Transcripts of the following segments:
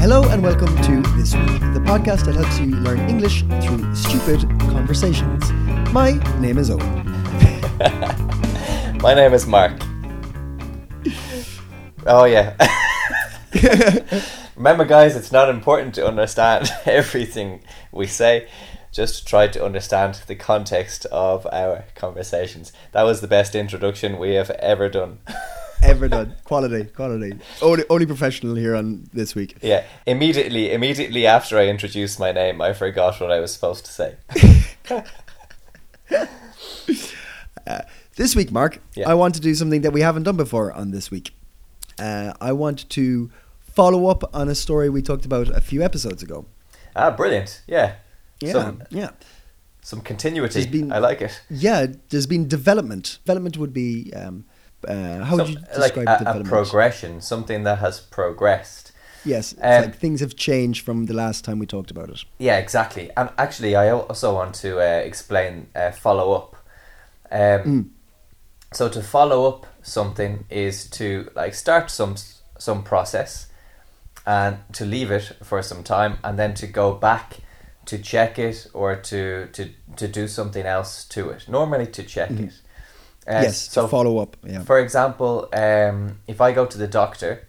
Hello and welcome to This Week, the podcast that helps you learn English through stupid conversations. My name is Owen. My name is Mark. Oh yeah. Remember, guys, it's not important to understand everything we say. Just try to understand the context of our conversations. That was the best introduction we have ever done. Ever done. Quality, quality. Only, only professional here on This Week. Yeah. Immediately, immediately after I introduced my name, I forgot what I was supposed to say. This week, Mark, Yeah. I want to do something that we haven't done before on This Week. Uh, I want to follow up on a story we talked about a few episodes ago. ah, brilliant. Yeah. Yeah, Some yeah. some continuity. Been- I like it. Yeah, there's been development. Development would be, um, uh, how would you like describe a, a development? progression, something that has progressed. Yes, it's Um, like things have changed from the last time we talked about it. Yeah, exactly. And actually, I also want to uh, explain uh, follow up. Um, Mm. So to follow up something is to like start some some process, and to leave it for some time, and then to go back to check it or to to to do something else to it. Normally to check it. Uh, yes, So to follow up. Yeah. for example, um, if I go to the doctor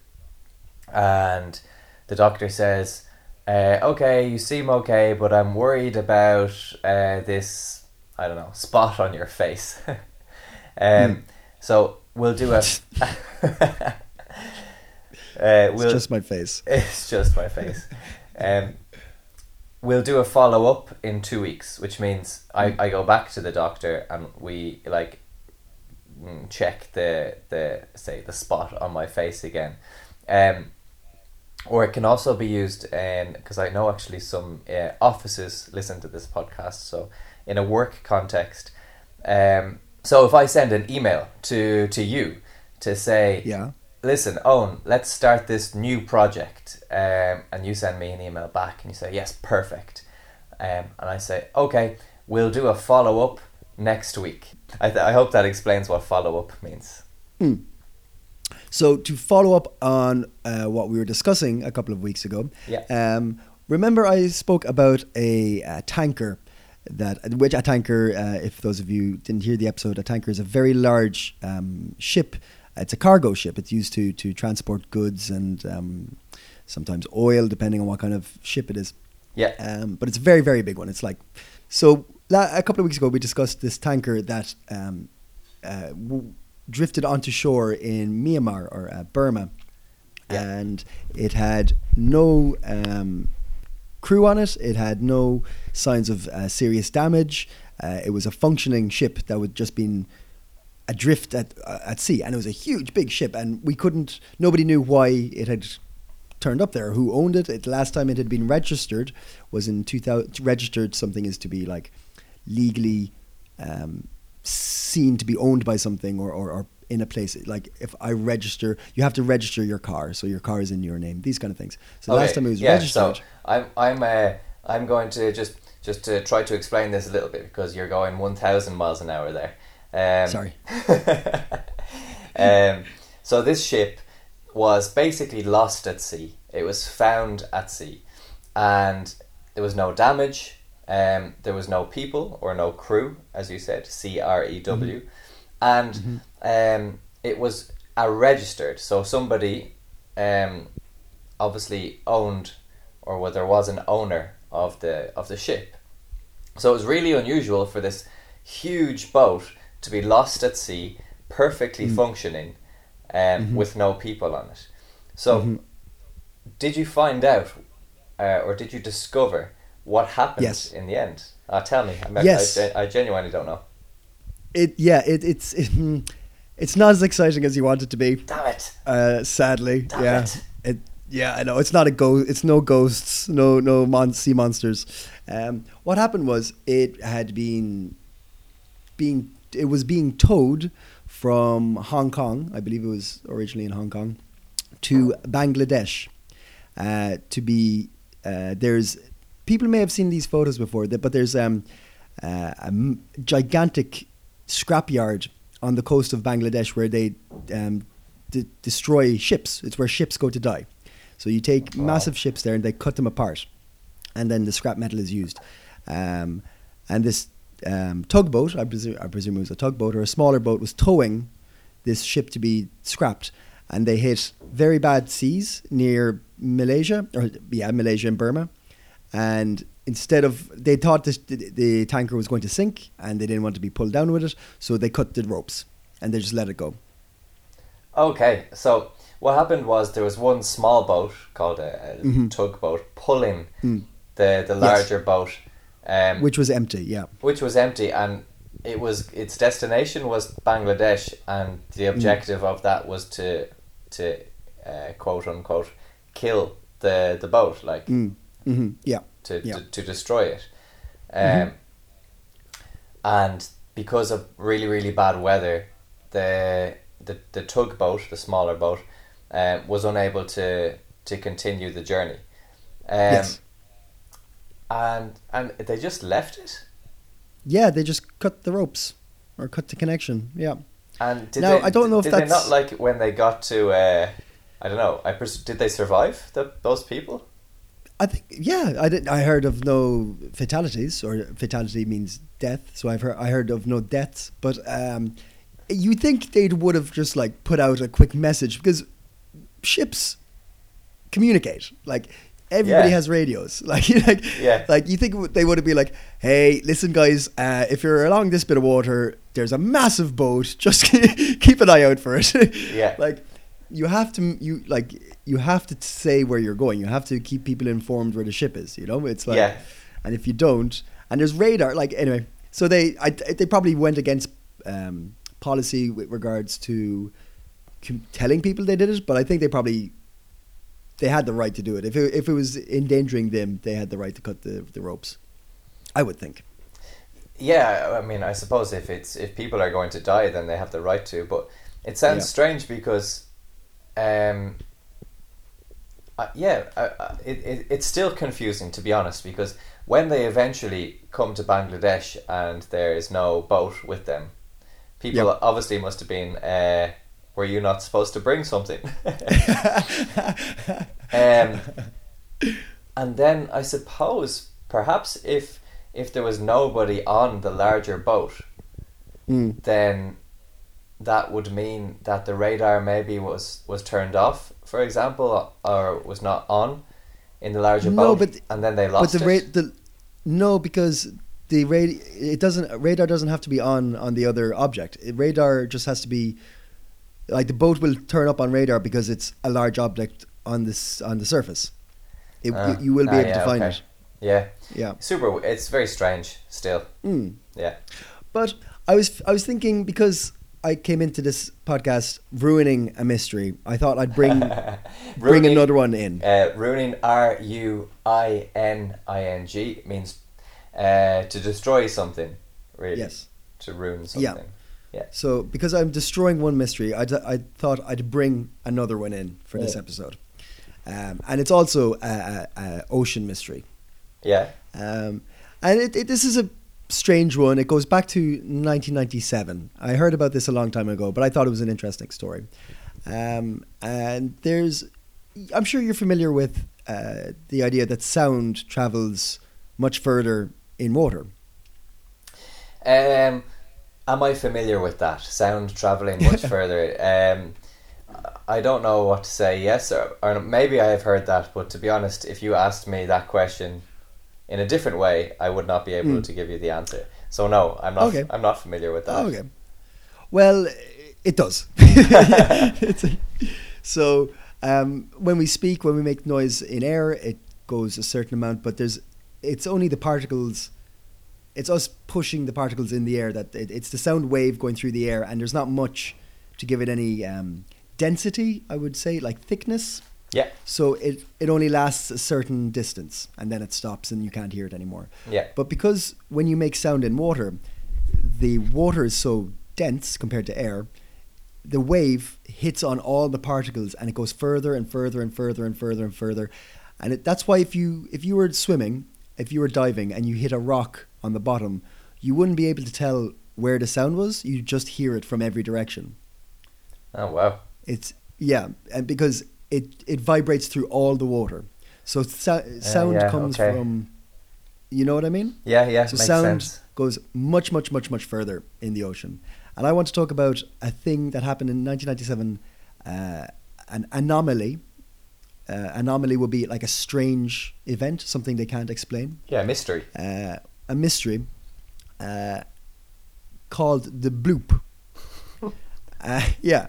and the doctor says, uh, okay, you seem okay, but I'm worried about uh, this, I don't know, spot on your face. um, Hmm. So we'll do a. uh, it's we'll, just my face. it's just my face. Um, we'll do a follow up in two weeks, which means I, I go back to the doctor and we like check the the say the spot on my face again. Um, or it can also be used in because I know actually some uh, offices listen to this podcast. So in a work context, um, so if I send an email to to you to say Yeah. listen, Owen, let's start this new project. Um, and you send me an email back and you say, yes, perfect. Um, and I say, okay, we'll do a follow up next week. I, th- I hope that explains what follow up means. So to follow up on uh, what we were discussing a couple of weeks ago, Yeah. um, remember I spoke about a, uh tanker that which a tanker. Uh, if those of you didn't hear the episode, a tanker is a very large um, ship. It's a cargo ship. It's used to to transport goods and um, sometimes oil, depending on what kind of ship it is. Yeah. Um, but it's a very, very big one. It's like, so la- a couple of weeks ago, we discussed this tanker that um, uh, w- drifted onto shore in Myanmar or uh, Burma. Yeah. And it had no um, crew on it, it had no signs of uh, serious damage. Uh, it was a functioning ship that had just been adrift at, uh, at sea. And it was a huge, big ship. And we couldn't, nobody knew why it had turned up there, who owned it. The Last time it had been registered was in 2000. Registered something is to be like legally um, seen to be owned by something or, or, or in a place. Like if I register, you have to register your car, so your car is in your name. These kind of things. So last time it was yeah, registered. So I'm I'm uh, I'm going to just just to try to explain this a little bit because you're going one thousand miles an hour there. Um, Sorry. um, so this ship was basically lost at sea. It was found at sea, and there was no damage. Um, there was no people or no crew, as you said, C R E W, and um, it was a registered. So somebody, um, obviously owned, or well, there was an owner of the of the ship. So it was really unusual for this huge boat to be lost at sea, perfectly functioning, um, with no people on it. So, did you find out, uh, or did you discover what happened Yes. in the end? Uh, tell me. I, Yes. I, I genuinely don't know. It yeah, it, it's it, it's not as exciting as you want it to be. Damn it! Uh, sadly, Damn yeah. it. It yeah, I know it's not a ghost. It's no ghosts, no no mon- sea monsters. Um, what happened was it had been being it was being towed from Hong Kong. I believe it was originally in Hong Kong to Bangladesh uh, to be uh, there's people may have seen these photos before, but there's um, uh, a gigantic scrapyard on the coast of Bangladesh where they um, d- destroy ships. It's where ships go to die. So you take Wow. massive ships there and they cut them apart, and then the scrap metal is used. Um, and this um, tugboat, I presume, I presume it was a tugboat or a smaller boat, was towing this ship to be scrapped, and they hit very bad seas near Malaysia, or yeah, Malaysia and Burma, and instead of they thought the, the tanker was going to sink, and they didn't want to be pulled down with it, so they cut the ropes and they just let it go. Okay, so what happened was there was one small boat called a, a Mhm. tugboat pulling Mm. the the Yes. larger boat, um, Which was empty, yeah. which was empty, and it was its destination was Bangladesh, and the Mm. objective of that was to to uh, quote unquote kill the the boat, like Mm. Hmm Yeah. to, Yeah. to to destroy it, um, Mhm. and because of really really bad weather, the the the tugboat, the smaller boat, um, was unable to to continue the journey. Um, yes. and and they just left it. Yeah, they just cut the ropes or cut the connection. Yeah. And did Now, they, I don't know if did they that's- not like when they got to uh, I don't know. I pres- did they survive the, those people? I think yeah, I did. I heard of no fatalities, or fatality means death. So I've heard I heard of no deaths. But um, you think they would have just like put out a quick message because ships communicate. Like everybody Yeah. has radios. Like you like Yeah. like you think they would have been like, hey, listen guys, uh, if you're along this bit of water, there's a massive boat. Just keep an eye out for it. Yeah. like you have to you like you have to say where you're going. You have to keep people informed where the ship is. You know, it's like, Yeah. and if you don't, and there's radar. Like anyway, so they I, they probably went against um, policy with regards to telling people they did it, but I think they probably they had the right to do it. If it, if it was endangering them, they had the right to cut the the ropes. I would think. Yeah, I mean, I suppose if it's if people are going to die, then they have the right to. But it sounds Yeah. strange because, um, uh, yeah, uh, it, it it's still confusing to be honest. Because when they eventually come to Bangladesh and there is no boat with them, people Yep. obviously must have been. Uh, were you not supposed to bring something? um, and then I suppose perhaps if if there was nobody on the larger boat, Mm. then that would mean that the radar maybe was was turned off, for example, or was not on in the larger No, boat, but- and then they But lost the, it. ra- the no, because the radi- it doesn't radar doesn't have to be on on the other object. It, radar just has to be like the boat will turn up on radar because it's a large object on this on the surface. It, Ah, you, you will be ah, able yeah, to find okay. it. yeah, Yeah. super. It's very strange still. Mm. Yeah. But I was I was thinking because I came into this podcast ruining a mystery. I thought I'd bring bring another one in. Uh, ruining R U I N I N G means uh, to destroy something. Really. Yes. To ruin something. Yeah. So because I'm destroying one mystery, I, d- I thought I'd bring another one in for this episode, um, and it's also a, a, a ocean mystery. Yeah. Um, and it, it, this is a strange one. It goes back to 1997. I heard about this a long time ago, but I thought it was an interesting story. Um, and there's, I'm sure you're familiar with uh, the idea that sound travels much further in water. Um, am I familiar with that? Sound traveling much further. Um, I don't know what to say. Yes, or, or maybe I have heard that. But to be honest, if you asked me that question in a different way, I would not be able Mm. to give you the answer. So no, I'm not. Okay. I'm not familiar with that. Okay. Well, it does. It's a- so um, when we speak, when we make noise in air, it goes a certain amount, but there's it's only the particles. It's us pushing the particles in the air that it, it's the sound wave going through the air, and there's not much to give it any um, density. I would say like thickness. Yeah. So it it only lasts a certain distance, and then it stops, and you can't hear it anymore. Yeah. But because when you make sound in water, the water is so dense compared to air, the wave hits on all the particles and it goes further and further and further and further and further. And it, that's why if you if you were swimming, if you were diving and you hit a rock on the bottom, you wouldn't be able to tell where the sound was. You just hear it from every direction. Oh wow. It's yeah, and because it it vibrates through all the water. So so- sound yeah, comes okay. from, you know what I mean? Yeah, yeah, So makes sound sense. goes much, much, much, much further in the ocean. And I want to talk about a thing that happened in 1997, uh, an anomaly. Uh, anomaly would be like a strange event, something they can't explain, Yeah, mystery. uh, a mystery uh, called the bloop. uh, yeah.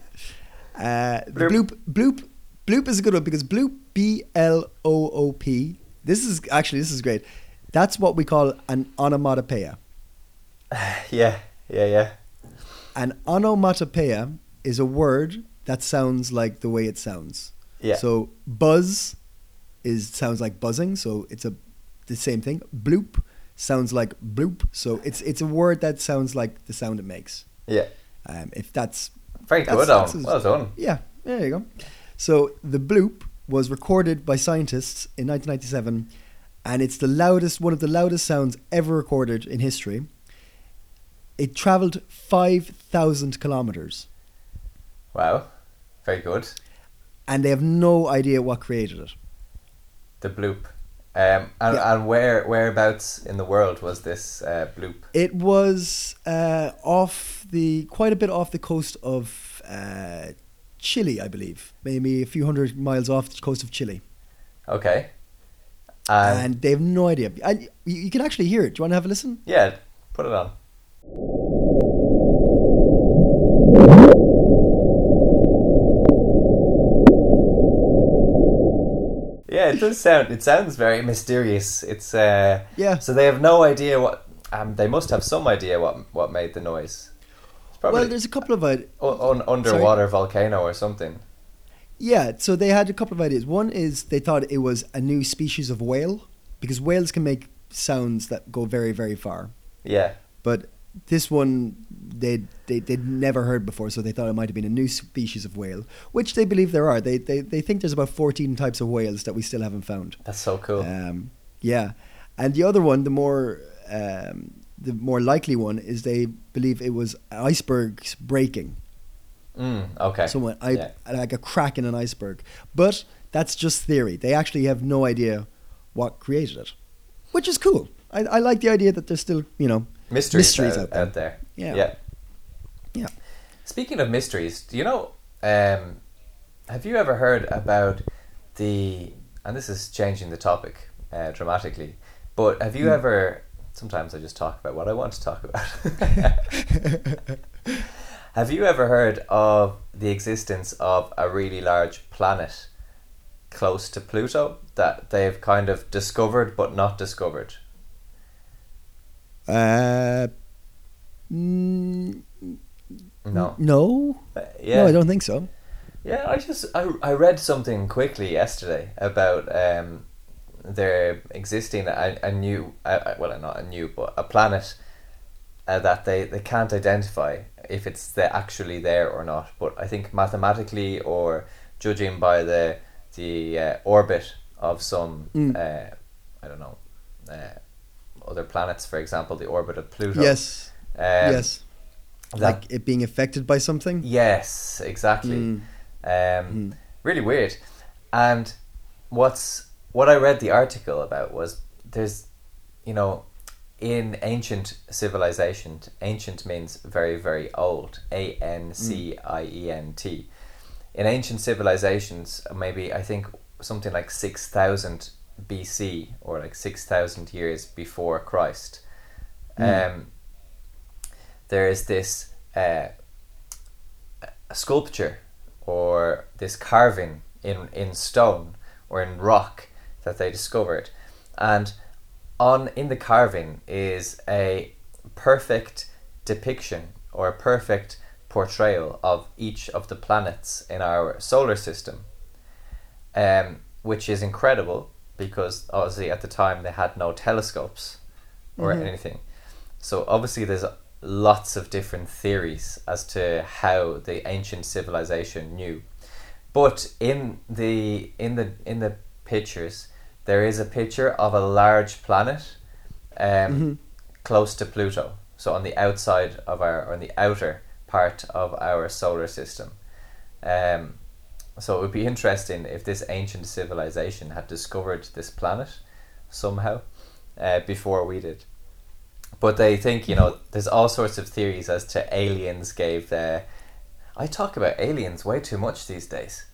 Uh, the Bloop. bloop, bloop, bloop is a good one because bloop, B L O O P. This is actually this is great. That's what we call an onomatopoeia. Yeah, yeah, yeah. An onomatopoeia is a word that sounds like the way it sounds. Yeah. So buzz is sounds like buzzing, so it's a the same thing. Bloop sounds like bloop, so it's it's a word that sounds like the sound it makes. Yeah. Um, if that's Very That's- good, Owen. that's- Well done. yeah, there you go. So the bloop was recorded by scientists in 1997, and it's the loudest, one of the loudest sounds ever recorded in history. It traveled 5,000 kilometers, Wow. Very good. and they have no idea what created it. The bloop. Um, and, Yeah. and where whereabouts in the world was this uh, bloop? It was uh, off the quite a bit off the coast of uh, Chile, I believe, maybe a few hundred miles off the coast of Chile, Okay. And, and they have no idea. And you, you can actually hear it. Do you want to have a listen? yeah, put it on. Yeah, it does sound. It sounds very mysterious. It's uh, Yeah. So they have no idea what. Um, they must have some idea what what made the noise. Probably Well, there's a couple of ideas. un- underwater volcano or something. Yeah, so they had a couple of ideas. One is they thought it was a new species of whale because whales can make sounds that go very, very far. Yeah. But this one they they they'd never heard before, so they thought it might have been a new species of whale, which they believe there are. They they they think there's about 14 types of whales that we still haven't found. That's so cool. Um, yeah, and the other one, the more um, the more likely one, is they believe it was icebergs breaking. Mm, okay. Someone, I, yeah. like a crack in an iceberg. But that's just theory. They actually have no idea what created it, which is cool. I, I like the idea that there's still, you know, mysteries, mysteries out, out there. out there. Yeah. yeah. Yeah. Speaking of mysteries, do you know? Um, have you ever heard about the? And this is changing the topic uh, dramatically. But have you Hmm. ever? Sometimes I just talk about what I want to talk about. have you ever heard of the existence of a really large planet close to Pluto that they've kind of discovered but not discovered? uh, mm, No. no, Uh, yeah. no, I don't think so. Yeah, I just I, I read something quickly yesterday about um there existing a, a new uh, well not a new but a planet uh, that they, they can't identify if it's the, actually there or not. But I think mathematically or judging by the the uh, orbit of some Mm. uh, I don't know uh, other planets, for example, the orbit of Pluto. Yes, um, yes, that- like it being affected by something. Yes, exactly. Mm. Um, Mm. Really weird. And what's what I read the article about was there's, you know, in ancient civilization, ancient means very very old. A N C I E N T. In ancient civilizations, maybe I think something like six thousand BC or like six thousand years before Christ. Um, there is this uh, sculpture or this carving in in stone or in rock that they discovered and on in the carving is a perfect depiction or a perfect portrayal of each of the planets in our solar system um, which is incredible because obviously at the time they had no telescopes or Mhm. anything so obviously there's lots of different theories as to how the ancient civilization knew. But in the in the in the pictures there is a picture of a large planet um, Mhm. close to Pluto. So on the outside of our on the outer part of our solar system. Um, so it would be interesting if this ancient civilization had discovered this planet somehow uh, before we did. But they think you know there's all sorts of theories as to aliens gave the. I talk about aliens way too much these days.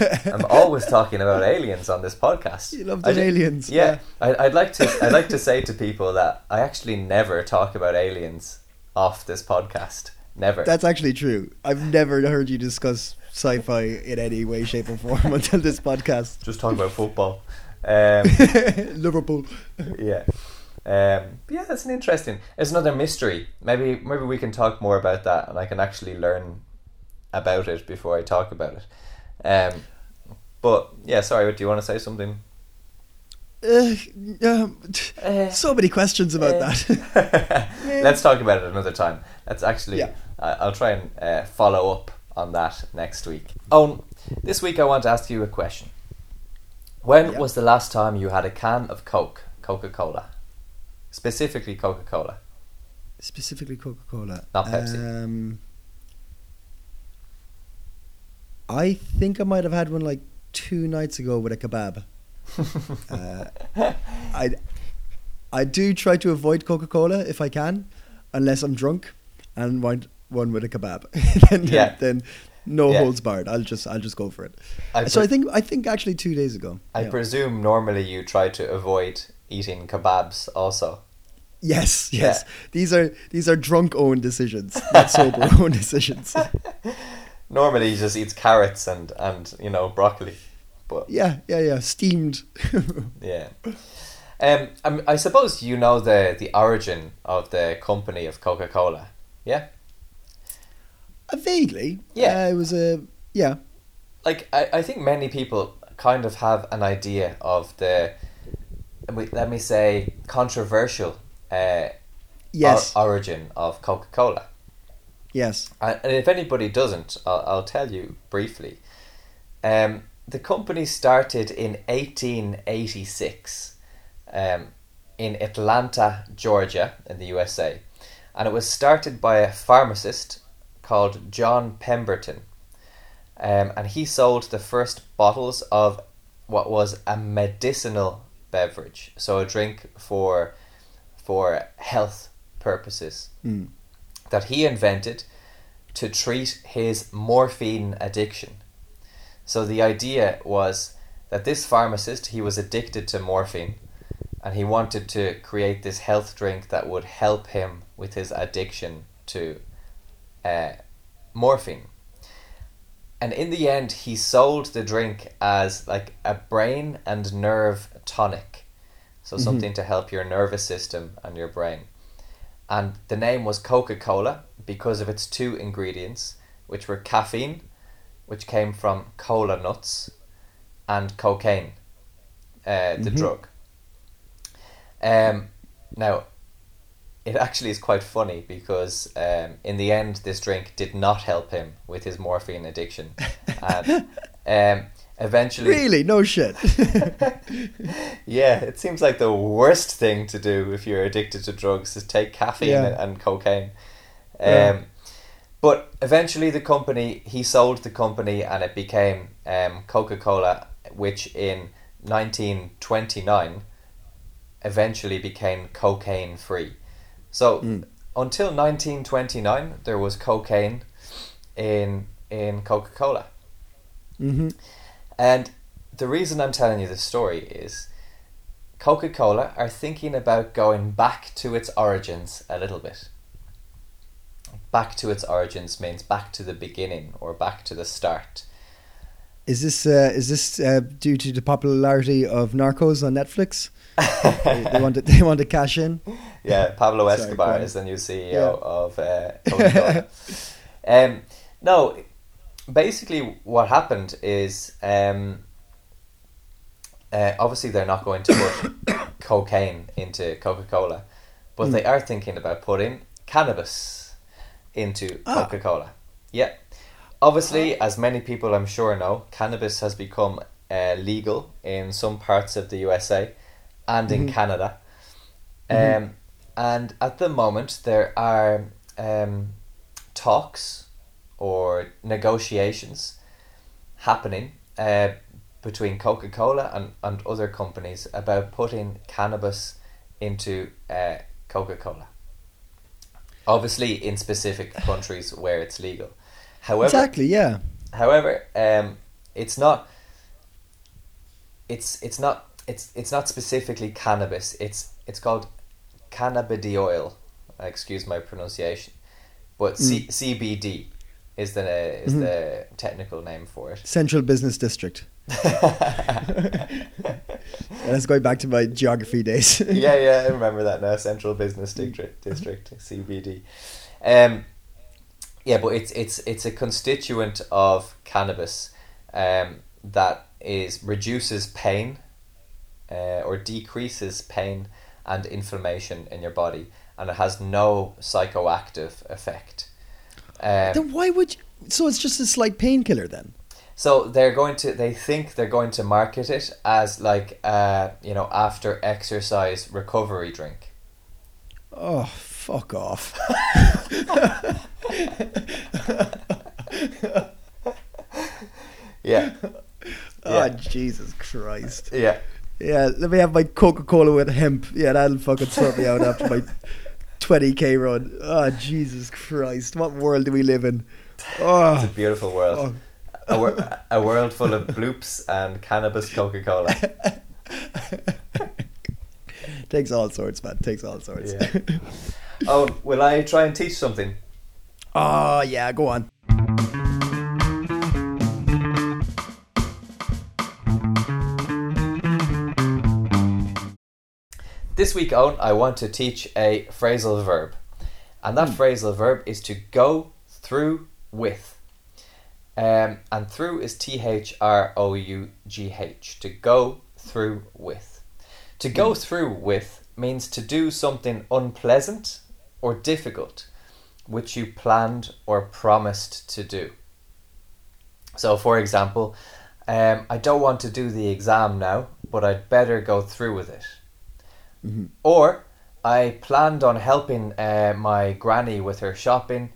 I'm always talking about aliens on this podcast. You love the aliens. Yeah, I, I'd like to. I'd like to say to people that I actually never talk about aliens off this podcast. Never. That's actually true. I've never heard you discuss sci-fi in any way, shape, or form until this podcast. just talk about football. Um, Liverpool. yeah. Um, yeah, that's an interesting. It's another mystery. Maybe maybe we can talk more about that, and I can actually learn about it before I talk about it. Um, but yeah, sorry. Do you want to say something? Uh, um, Uh, so many questions about uh, that. Let's talk about it another time. Let's actually. Yeah. I I'll try and uh, follow up on that next week. Oh, this week I want to ask you a question. When Yeah. was the last time you had a can of Coke, Coca Cola, specifically Coca Cola? Specifically Coca-Cola. Not Pepsi. Um, I think I might have had one like two nights ago with a kebab. uh, I I do try to avoid Coca Cola if I can, unless I'm drunk and want one with a kebab. then, Yeah. then no Yeah. holds barred. I'll just I'll just go for it. I so pre- I think I think actually two days ago. I Yeah. presume normally you try to avoid eating kebabs also. yes, Yeah. yes. These are these are drunk Owen decisions, not sober Owen decisions. Normally he just eats carrots and, and you know broccoli, but Yeah, yeah, yeah. Steamed. yeah. Um, I'm- I suppose you know the the origin of the company of Coca Cola. Yeah. Uh, vaguely. Yeah. Uh, it was a yeah. like I, I think many people kind of have an idea of the let me- say controversial uh, Yes. o- origin of Coca Cola. Yes. And and if anybody doesn't, I'll, I'll tell you briefly. Um, the company started in 1886 um, in Atlanta, Georgia, in the USA. And it was started by a pharmacist called John Pemberton. Um, and he sold the first bottles of what was a medicinal beverage, so a drink for for health purposes Mm. That he invented to treat his morphine addiction. So the idea was that this pharmacist he was addicted to morphine and he wanted to create this health drink that would help him with his addiction to uh, morphine. And in the end he sold the drink as like a brain and nerve tonic. So Mhm. something to help your nervous system and your brain and the name was Coca Cola because of its two ingredients, which were caffeine, which came from cola nuts, and cocaine, uh, the Mhm. drug. Um, now, it actually is quite funny because um, in the end, this drink did not help him with his morphine addiction, and um, eventually, Really? No shit. yeah, it seems like the worst thing to do if you're addicted to drugs is take caffeine Yeah. and, cocaine. Um, Yeah. But eventually, the company he sold the company and it became um, Coca Cola, which in nineteen twenty nine eventually became cocaine free. So Mm. until nineteen twenty nine, there was cocaine in in Coca Cola. hmm And the reason I'm telling you this story is Coca Cola are thinking about going back to its origins a little bit. Back to its origins means back to the beginning or back to the start. Is this uh, is this uh, due to the popularity of Narcos on Netflix? they, they want to they want to cash in. Yeah, Pablo Escobar on. is the new CEO Yeah. of uh, Coca Cola. um, no, basically what happened is um, uh, obviously they're not going to put cocaine into Coca Cola, but Mm. they are thinking about putting cannabis into Ah. Coca Cola. Yeah. Obviously, as many people I'm sure know, cannabis has become uh, legal in some parts of the USA and in Mhm. Canada. Mhm. Um, and at the moment, there are um, talks or negotiations happening uh, between Coca Cola and, and other companies about putting cannabis into uh, Coca Cola. Obviously, in specific countries where it's legal. However, exactly. Yeah. However, um, it's not. It's it's not it's it's not specifically cannabis. It's it's called cannabidiol. Excuse my pronunciation, but C- CBD is the is Mhm. the technical name for it. Central Business District. That's going back to my geography days. yeah, yeah, I remember that now. Central Business District, District CBD. Um, yeah, but it's it's it's a constituent of cannabis um, that is reduces pain uh, or decreases pain and inflammation in your body, and it has no psychoactive effect. Um, then why would you? So it's just a slight painkiller then. so they're going to they think they're going to market it as like uh, you know after exercise recovery drink. Oh, fuck off. Yeah. Oh, Yeah. Jesus Christ. Yeah. Yeah, let me have my Coca Cola with hemp. Yeah, that'll fucking sort me out after my 20k run. Oh, Jesus Christ. What world do we live in? It's Oh, a beautiful world. oh. A, wor- a world full of bloops and cannabis Coca Cola. Takes all sorts, man. Takes all sorts. Yeah. Oh, will I try and teach something? oh, yeah, go on. This week, Owen, I want to teach a phrasal verb. And that phrasal verb is to go through with. Um, and through is T H R O U G H. To go through with. To go through with means to do something unpleasant or difficult which you planned or promised to do. So, for example, um, I don't want to do the exam now, but I'd better go through with it. Or I planned on helping uh, my granny with her shopping.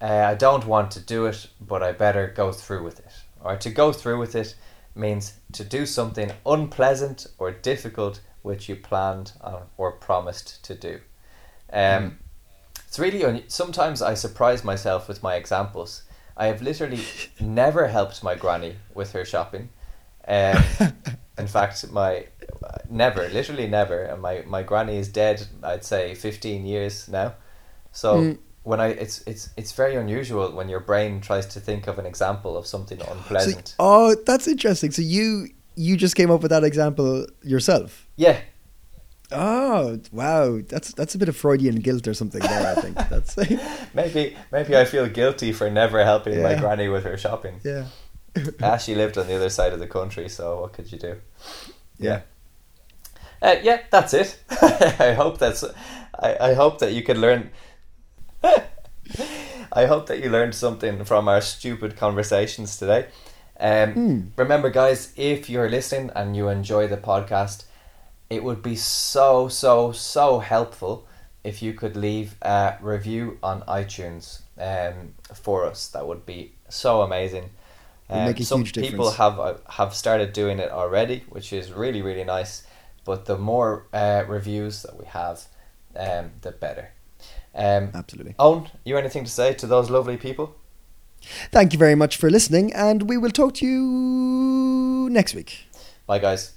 Uh, I don't want to do it, but I better go through with it. Or to go through with it means to do something unpleasant or difficult which you planned on or promised to do. Um, It's really un- sometimes I surprise myself with my examples. I have literally never helped my granny with her shopping. Um, in fact, my never, literally never, and my, my granny is dead. I'd say fifteen years now. So Mm. when I, it's it's it's very unusual when your brain tries to think of an example of something So, unpleasant. oh, that's interesting. So you you just came up with that example yourself? yeah, Oh, wow. That's that's a bit of Freudian guilt or something there, I think. That's maybe maybe I feel guilty for never helping my granny with her shopping. yeah. Ah, she lived on the other side of the country, so what could you do? Yeah. Uh, yeah, that's it. I hope that's. I, I hope that you can learn. I hope that you learned something from our stupid conversations today. Um, Hmm. Remember, guys, if you're listening and you enjoy the podcast, it would be so so so helpful if you could leave a review on iTunes um, for us. That would be so amazing. A some people difference. have uh, have started doing it already, which is really really nice. But the more uh, reviews that we have, um, the better. Um, Absolutely. Owen, you anything to say to those lovely people? Thank you very much for listening, and we will talk to you next week. Bye, guys.